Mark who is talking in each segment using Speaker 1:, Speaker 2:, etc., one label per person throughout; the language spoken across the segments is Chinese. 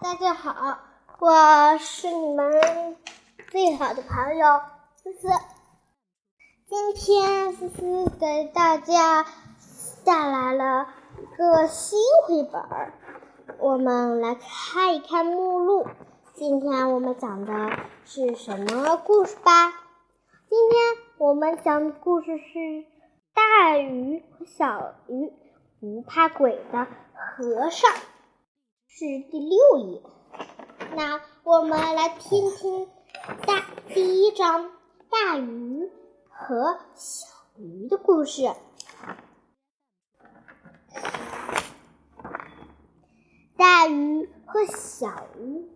Speaker 1: 大家好，我是你们最好的朋友思思。今天思思给大家带来了一个新绘本，我们来看一看目录。今天我们讲的是什么故事吧？今天我们讲的故事是大鱼和小鱼不怕鬼的和尚，是第六页。那我们来听听大第一章大鱼。和小鱼的故事。大鱼和小鱼，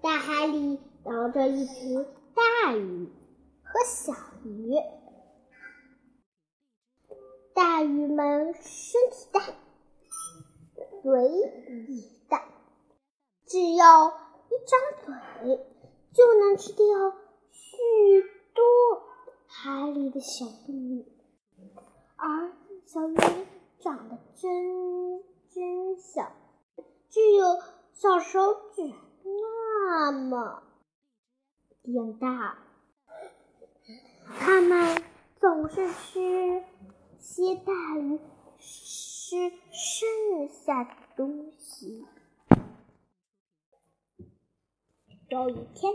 Speaker 1: 大海里游着一群大鱼和小鱼。大鱼们身体大，嘴也，只要一张嘴，就能吃掉许多。海里的小动物，而小鱼长得真真小，只有小手指那么点大。它们总是吃些大鱼吃剩下的东西。有一天，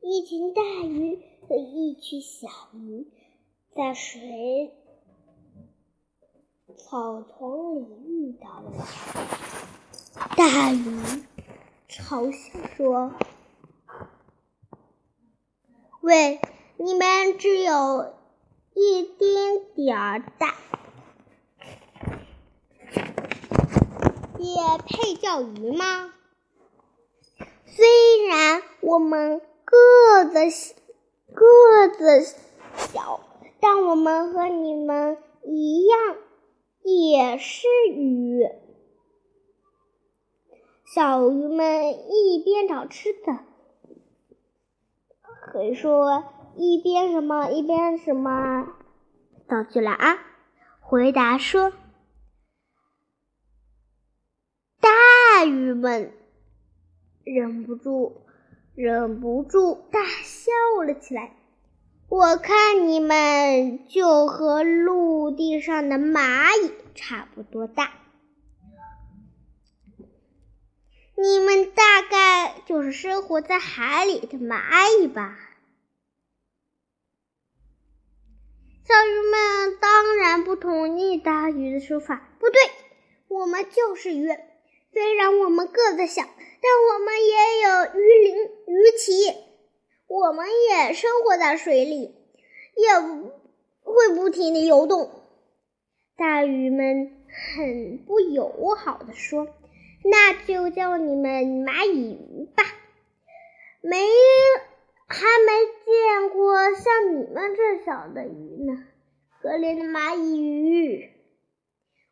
Speaker 1: 一群大鱼。和一群小鱼在水草丛里遇到了。大鱼嘲笑说：“喂，你们只有一丁点儿大，也配叫鱼吗？虽然我们个子……”个子小，但我们和你们一样，也是鱼。小鱼们一边找吃的，可以说一边什么一边什么，造句了啊！回答说，大鱼们忍不住。忍不住大笑了起来。我看你们就和陆地上的蚂蚁差不多大，你们大概就是生活在海里的蚂蚁吧？小鱼们当然不同意大鱼的说法。不对，我们就是鱼，虽然我们个子小。但我们也有鱼鳞、鱼鳍，我们也生活在水里，也会不停地游动。大鱼们很不友好地说：“那就叫你们蚂蚁鱼吧。”没，还没见过像你们这小的鱼呢，可怜的蚂蚁鱼！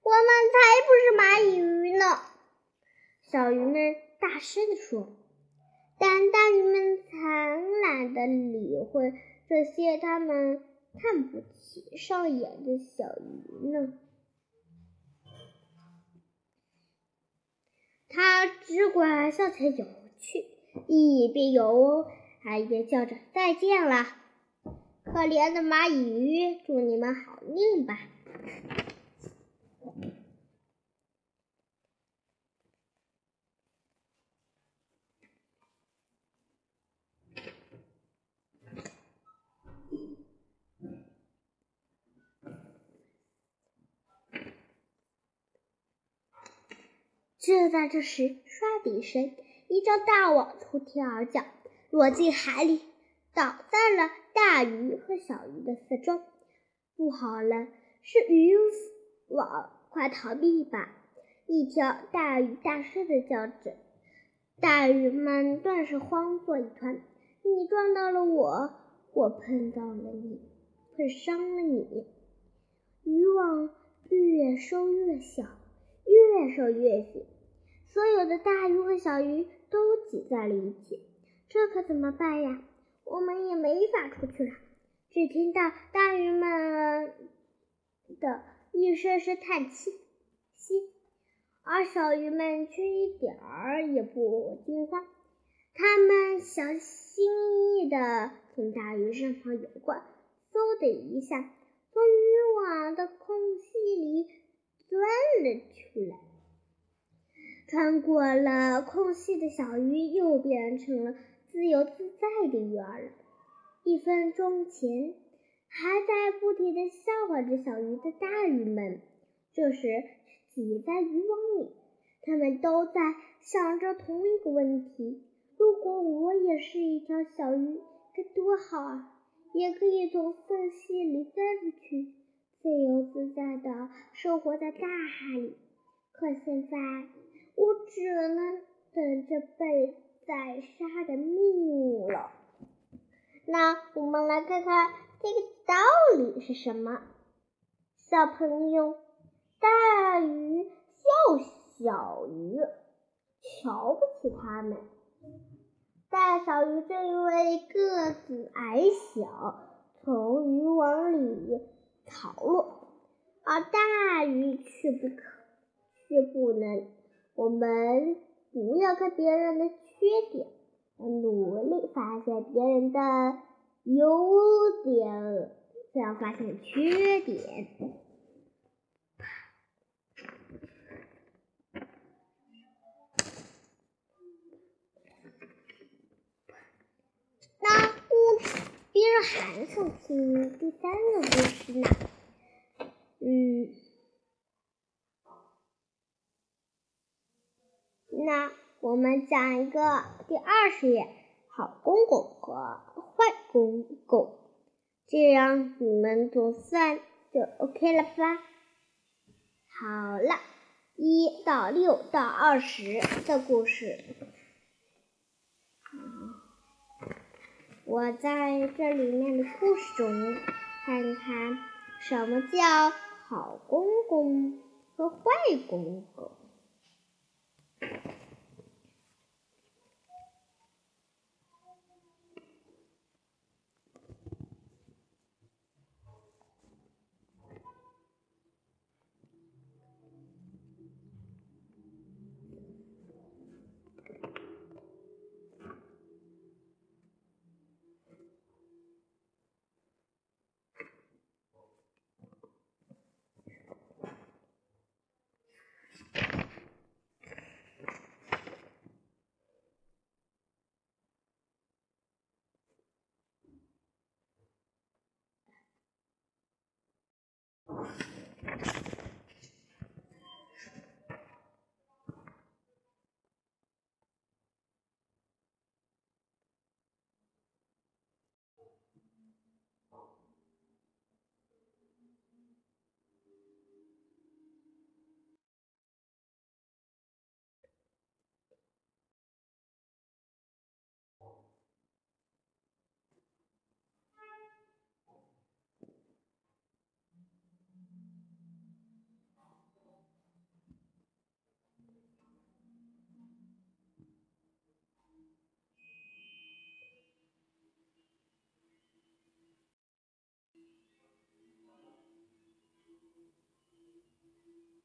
Speaker 1: 我们才不是蚂蚁鱼呢，小鱼们。大声地说，但大鱼们才懒得理会这些他们看不起上眼的小鱼呢。他只管向前游去，一边游还一边叫着：“再见了，可怜的蚂蚁鱼，祝你们好命吧！”就在这时，唰的一声，一张大网从天而降，落进海里，倒在了大鱼和小鱼的四周。不好了，是渔网！快逃避吧！一条大鱼大声的叫着。大鱼们顿时慌作一团。你撞到了我，我碰到了你，碰伤了你。渔网越收越小。越收越紧，所有的大鱼和小鱼都挤在了一起，这可怎么办呀？我们也没法出去了。只听到大鱼们的一声声叹气：“息，而小鱼们却一点儿也不惊慌。它们小心翼翼地从大鱼身旁游过，嗖的一下，从渔网的空隙里钻了出来。穿过了空隙的小鱼又变成了自由自在的鱼儿。一分钟前还在不停地笑话着小鱼的大鱼们，这时挤在渔网里，他们都在想着同一个问题。如果我也是一条小鱼，该多好啊！也可以从缝隙里钻出去，自由自在地生活在大海里。可现在，我只能等着被宰杀的命运了。那我们来看看这个道理是什么？小朋友，大鱼笑小鱼，瞧不起他们。大小鱼正因为个子矮小，从渔网里逃落，而大鱼却不可，却不能。我们不要看别人的缺点，努力发现别人的优点，不要发现缺点。还想听第三个故事呢，嗯，那我们讲一个第二十页，好公公和坏公公，这样你们总算就 OK 了吧？好了，一到六到二十的故事。我在这里面的故事中看看什么叫好公公和坏公公。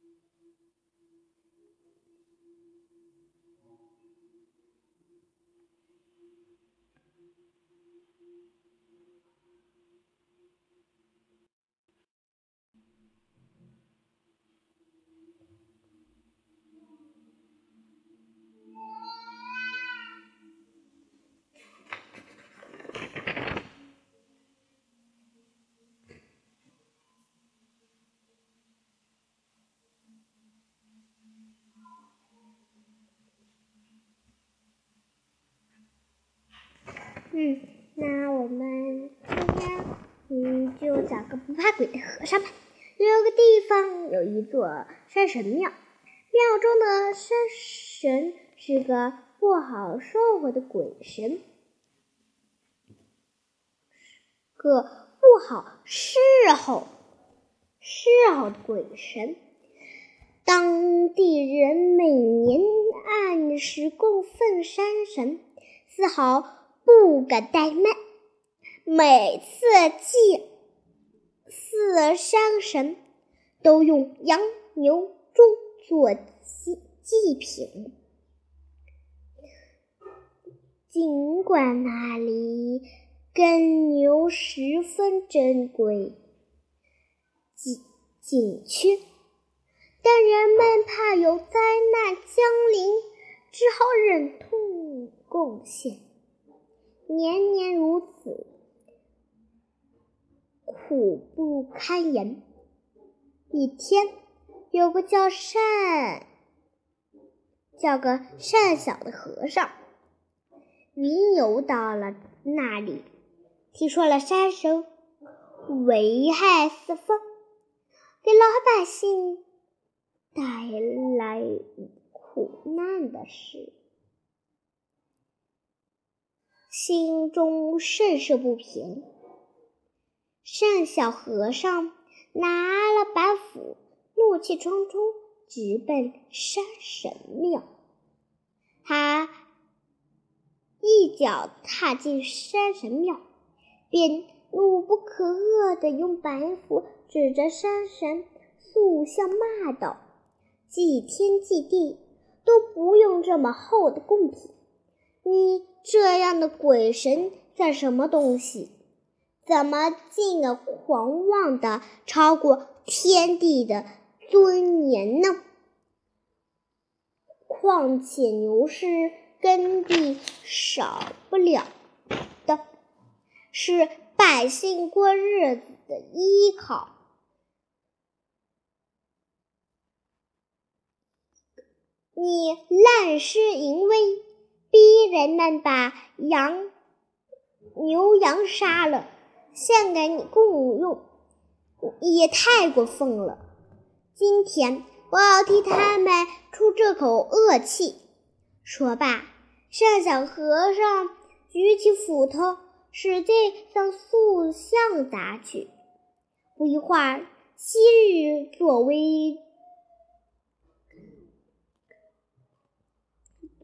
Speaker 1: Thank you. 嗯，那我们今天嗯就讲个不怕鬼的和尚吧。有个地方有一座山神庙，庙中的山神是个不好说话的鬼神，个不好侍候侍候的鬼神。当地人每年按时供奉山神，丝毫。不敢怠慢，每次祭祀山神都用羊、牛、猪、做祭祭品。尽管那里耕牛十分珍贵、紧紧缺，但人们怕有灾难降临，只好忍痛贡献。年年如此，苦不堪言。一天，有个叫善、叫个善小的和尚。云游到了那里，听说了山神危害四方，给老百姓带来苦难的事，心中甚是不平。善小和尚拿了板斧，怒气冲冲，直奔山神庙。他。一脚踏进山神庙，便怒不可遏地用板斧指着山神，塑像骂道：“祭天祭地都不用这么厚的贡品，你这样的鬼神算什么东西？怎么竟敢狂妄的超过天地的尊严呢？况且牛是……”耕地少不了的，是百姓过日子的依靠。你滥施淫威，逼人们把羊、牛羊杀了，献给你供用，也太过分了。今天我要替他们出这口恶气。说罢。善小和尚举起斧头，使劲向塑像砸去。不一会儿，昔日作威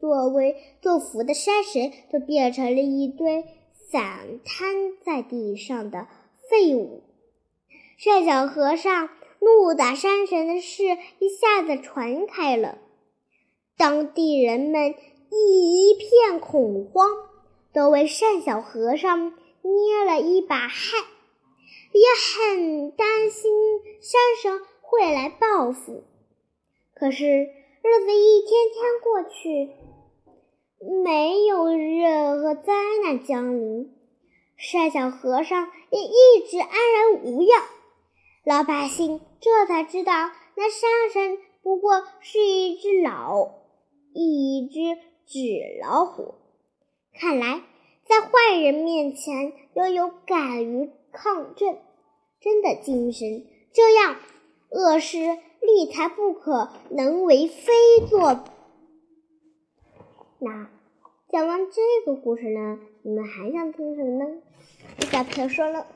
Speaker 1: 作威作福的山神，都变成了一堆散摊在地上的废物。善小和尚怒打山神的事一下子传开了，当地人们。一片恐慌，都为善小和尚捏了一把汗，也很担心山神会来报复。可是日子一天天过去，没有任何灾难降临，善小和尚也一直安然无恙。老百姓这才知道，那山神不过是一只老，一只。纸老虎，看来在坏人面前要有敢于抗争真的精神，这样恶事立才不可能为非作。那讲完这个故事呢，你们还想听什么呢？小朋友说了，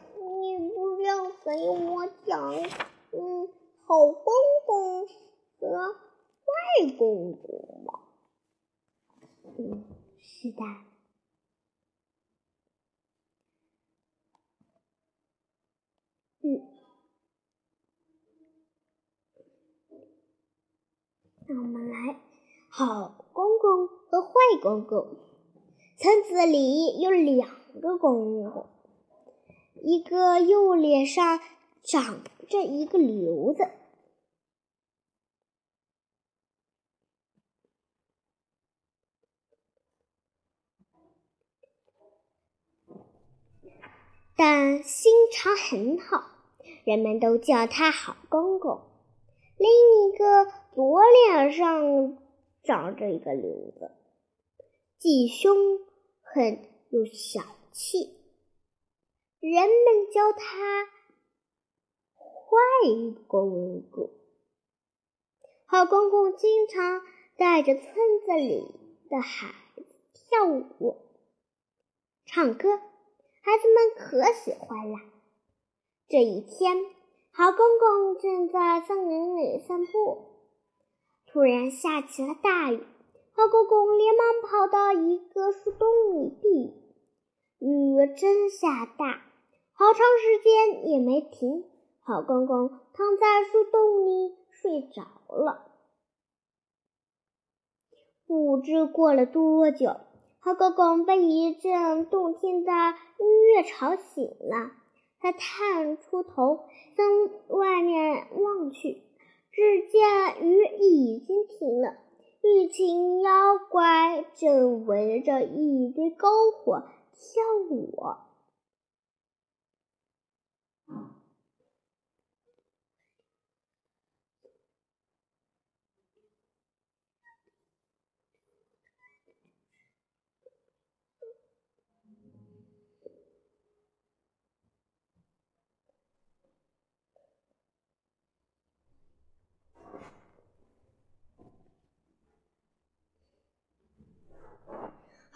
Speaker 1: 你不要给我讲，嗯，好公公和坏公公吗？嗯，是的。嗯，那我们来，好公公和坏公公。村子里有两个公公，一个右脸上长着一个瘤子。但心肠很好，人们都叫他好公公。另一个左脸上长着一个瘤子，既凶狠又小气，人们叫他坏公公。好公公经常带着村子里的孩子跳舞、唱歌。孩子们可喜欢了。这一天，好公公正在森林里散步，突然下起了大雨。好公公连忙跑到一个树洞里避雨。真下大，好长时间也没停。好公公躺在树洞里睡着了。不知过了多久，好公公被一阵动听的音乐吵醒了。他探出头，向外面望去，只见雨已经停了，一群妖怪正围着一堆篝火跳舞。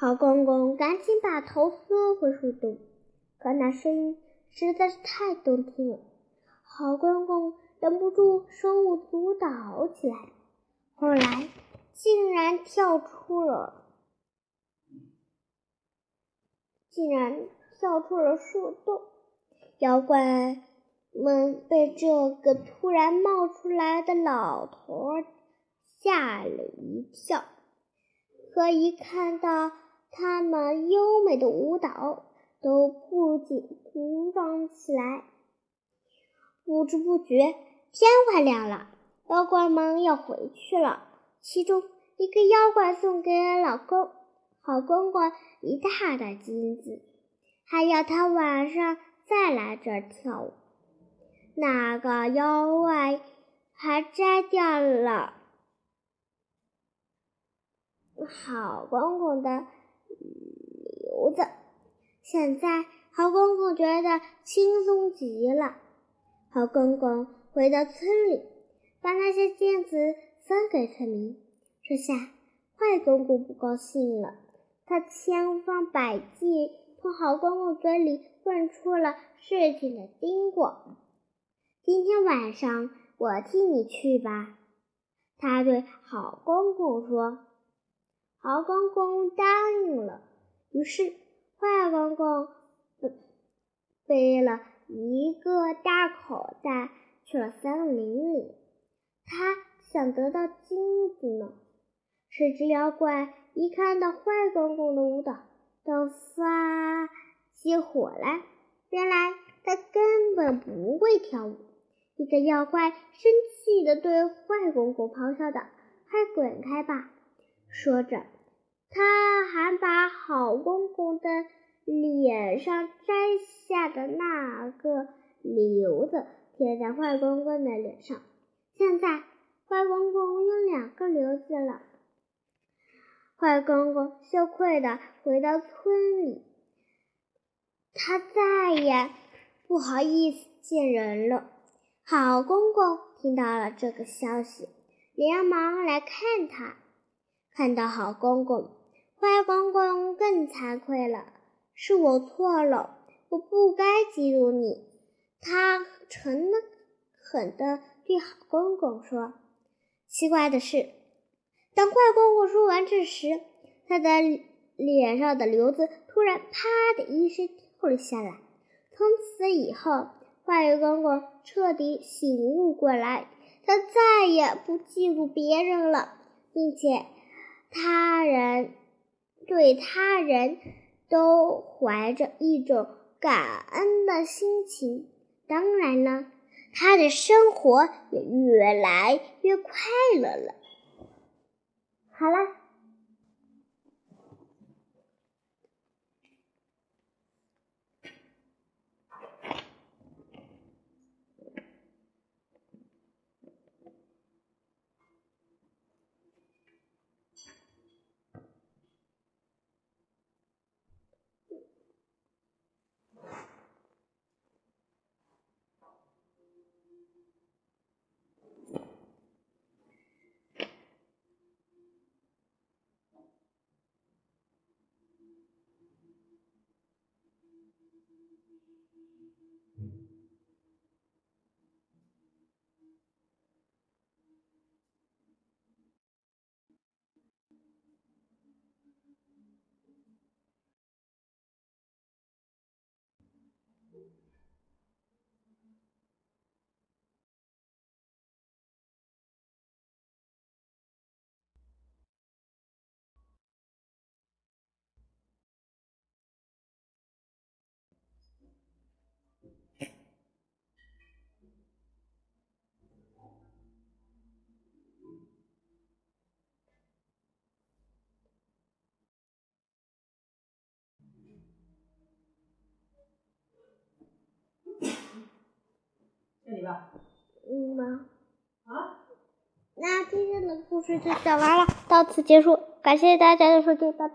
Speaker 1: 好公公赶紧把头缩回树洞，可那声音实在是太动听了，好公公忍不住手舞足蹈起来。后来竟然跳出了，竟然跳出了树洞。妖怪们被这个突然冒出来的老头吓了一跳，可一看到。他们优美的舞蹈都不禁鼓掌起来。不知不觉，天快亮了，妖怪们要回去了。其中一个妖怪送给老公好公公一大袋金子，还要他晚上再来这儿跳舞。那个妖怪还摘掉了好公公的。留子，现在好公公觉得轻松极了。好公公回到村里，把那些金子分给村民。这下坏公公不高兴了，他千方百计从好公公嘴里问出了事情的经过。今天晚上我替你去吧，他对好公公说。好公公答应了。于是，坏公公背了一个大口袋去了森林里。他想得到金子呢。这只妖怪一看到坏公公的舞蹈，都发起火来。原来他根本不会跳舞。一个妖怪生气地对坏公公咆哮道：“快滚开吧！”说着，他还把好公公的脸上摘下的那个瘤子贴在坏公公的脸上。现在，坏公公有两个瘤子了。坏公公羞愧地回到村里，他再也不好意思见人了。好公公听到了这个消息，连忙来看他。看到好公公，坏公公更惭愧了。是我错了，我不该嫉妒你。他诚恳地对好公公说。奇怪的是，当坏公公说完这时，他的脸上的瘤子突然“啪”的一声掉了下来。从此以后，坏公公彻底醒悟过来，他再也不嫉妒别人了，并且。他人对他人都怀着一种感恩的心情，当然了，他的生活也越来越快乐了。好了。Mm-hmm. 嗯吗？
Speaker 2: 啊？
Speaker 1: 那今天的故事就讲完了，到此结束，感谢大家的收听，拜拜。